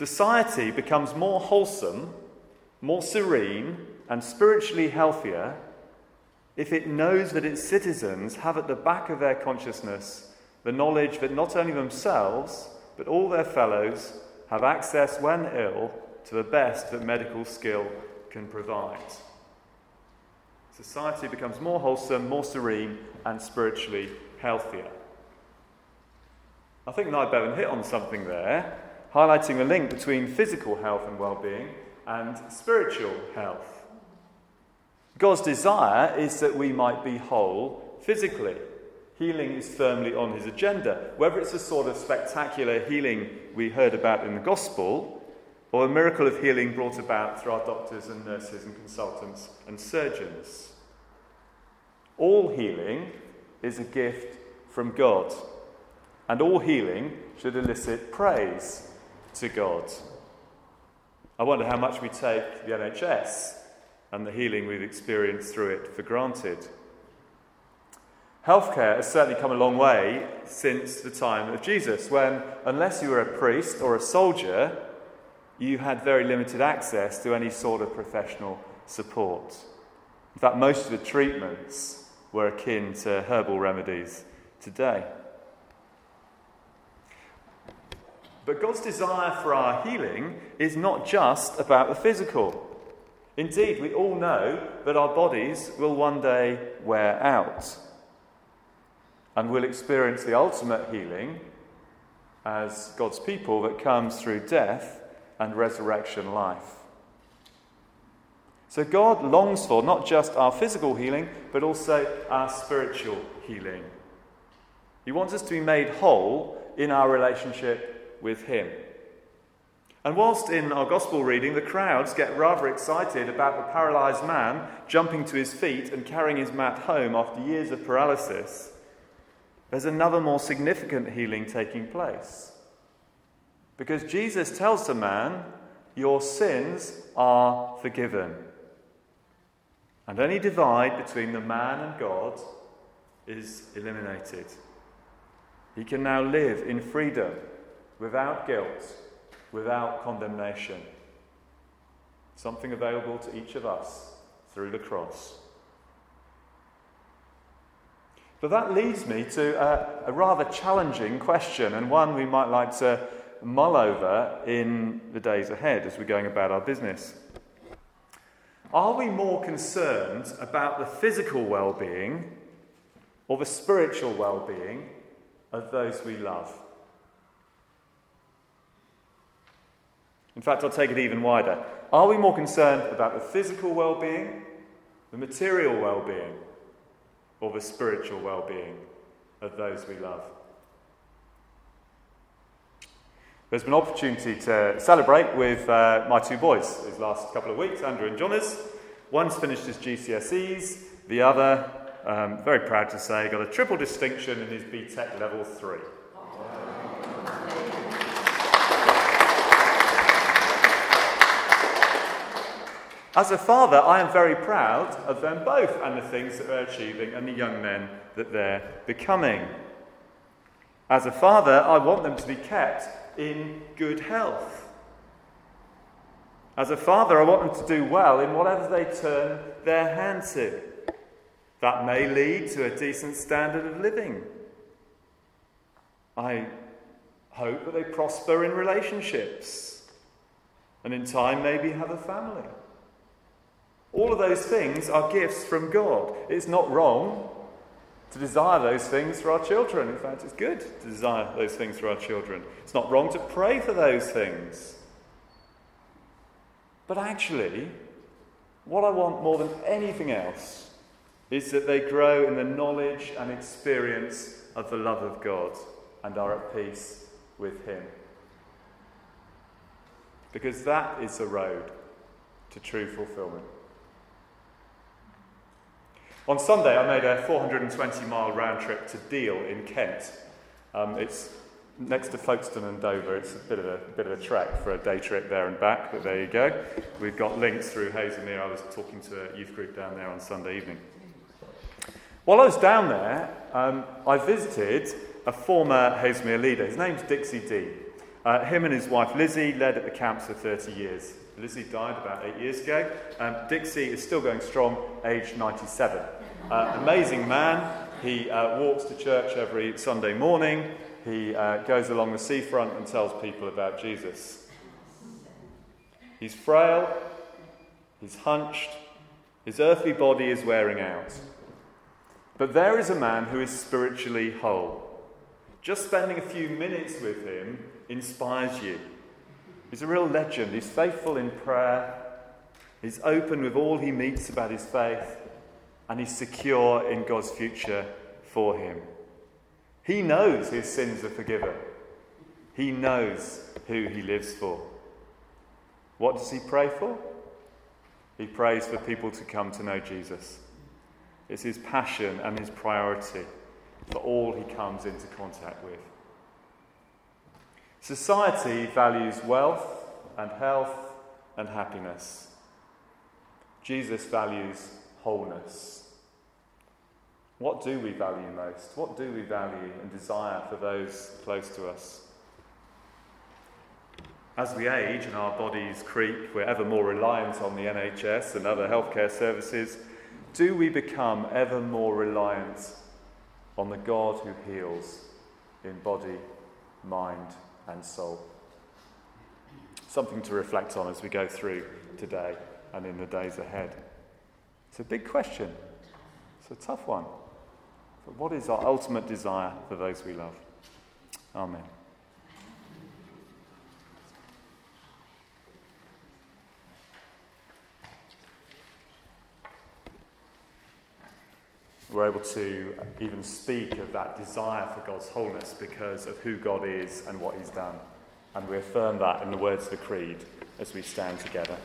Society becomes more wholesome, more serene, and spiritually healthier if it knows that its citizens have at the back of their consciousness the knowledge that not only themselves, but all their fellows have access when ill to the best that medical skill can provide. Society becomes more wholesome, more serene, and spiritually healthier. I think Nye Bevan hit on something there, highlighting the link between physical health and well being and spiritual health. God's desire is that we might be whole physically. Healing is firmly on his agenda. Whether it's the sort of spectacular healing we heard about in the gospel, or a miracle of healing brought about through our doctors and nurses and consultants and surgeons. All healing is a gift from God, and all healing should elicit praise to God. I wonder how much we take the NHS and the healing we've experienced through it for granted. Healthcare has certainly come a long way since the time of Jesus, when, unless you were a priest or a soldier, you had very limited access to any sort of professional support. In fact, most of the treatments were akin to herbal remedies today. But God's desire for our healing is not just about the physical. Indeed, we all know that our bodies will one day wear out and we'll experience the ultimate healing as God's people that comes through death and resurrection life. So God longs for not just our physical healing, but also our spiritual healing. He wants us to be made whole in our relationship with Him. And whilst in our gospel reading, the crowds get rather excited about the paralyzed man jumping to his feet and carrying his mat home after years of paralysis, there's another more significant healing taking place. Because Jesus tells the man, Your sins are forgiven. And any divide between the man and God is eliminated. He can now live in freedom, without guilt without condemnation. Something available to each of us through the cross. But that leads me to a, a, rather challenging question, and one we might like to mull over in the days ahead as we're going about our business. Are we more concerned about the physical well being or the spiritual well being of those we love? In fact, I'll take it even wider. Are we more concerned about the physical well being, the material well being, or the spiritual well being of those we love? There's been an opportunity to celebrate with uh, my two boys these last couple of weeks, Andrew and Jonas. One's finished his GCSEs, the other, um, very proud to say, got a triple distinction in his BTEC level 3. As a father, I am very proud of them both and the things that they're achieving and the young men that they're becoming. As a father, I want them to be kept in good health. As a father, I want them to do well in whatever they turn their hand to. That may lead to a decent standard of living. I hope that they prosper in relationships and in time maybe have a family. All of those things are gifts from God. It's not wrong to desire those things for our children. In fact, it's good to desire those things for our children. It's not wrong to pray for those things. But actually, what I want more than anything else is that they grow in the knowledge and experience of the love of God and are at peace with Him. Because that is the road to true fulfillment. On Sunday, I made a 420 mile round trip to Deal in Kent. Um, it's next to Folkestone and Dover. It's a bit of a bit of a trek for a day trip there and back, but there you go. We've got links through Haslemere. I was talking to a youth group down there on Sunday evening. While I was down there, um, I visited a former Haslemere leader. His name's Dixie D. Uh, him and his wife Lizzie led at the camps for 30 years. Lizzie died about eight years ago. Um, Dixie is still going strong, aged 97. Uh, amazing man. He uh, walks to church every Sunday morning. He uh, goes along the seafront and tells people about Jesus. He's frail, he's hunched, his earthly body is wearing out. But there is a man who is spiritually whole. Just spending a few minutes with him inspires you. He's a real legend. He's faithful in prayer. He's open with all he meets about his faith. And he's secure in God's future for him. He knows his sins are forgiven. He knows who he lives for. What does he pray for? He prays for people to come to know Jesus. It's his passion and his priority for all he comes into contact with. Society values wealth and health and happiness. Jesus values wholeness. What do we value most? What do we value and desire for those close to us? As we age and our bodies creep, we're ever more reliant on the NHS and other healthcare services. Do we become ever more reliant on the God who heals in body, mind, and soul? Something to reflect on as we go through today and in the days ahead. It's a big question, it's a tough one. But what is our ultimate desire for those we love? Amen. We're able to even speak of that desire for God's wholeness because of who God is and what He's done. And we affirm that in the words of the Creed as we stand together.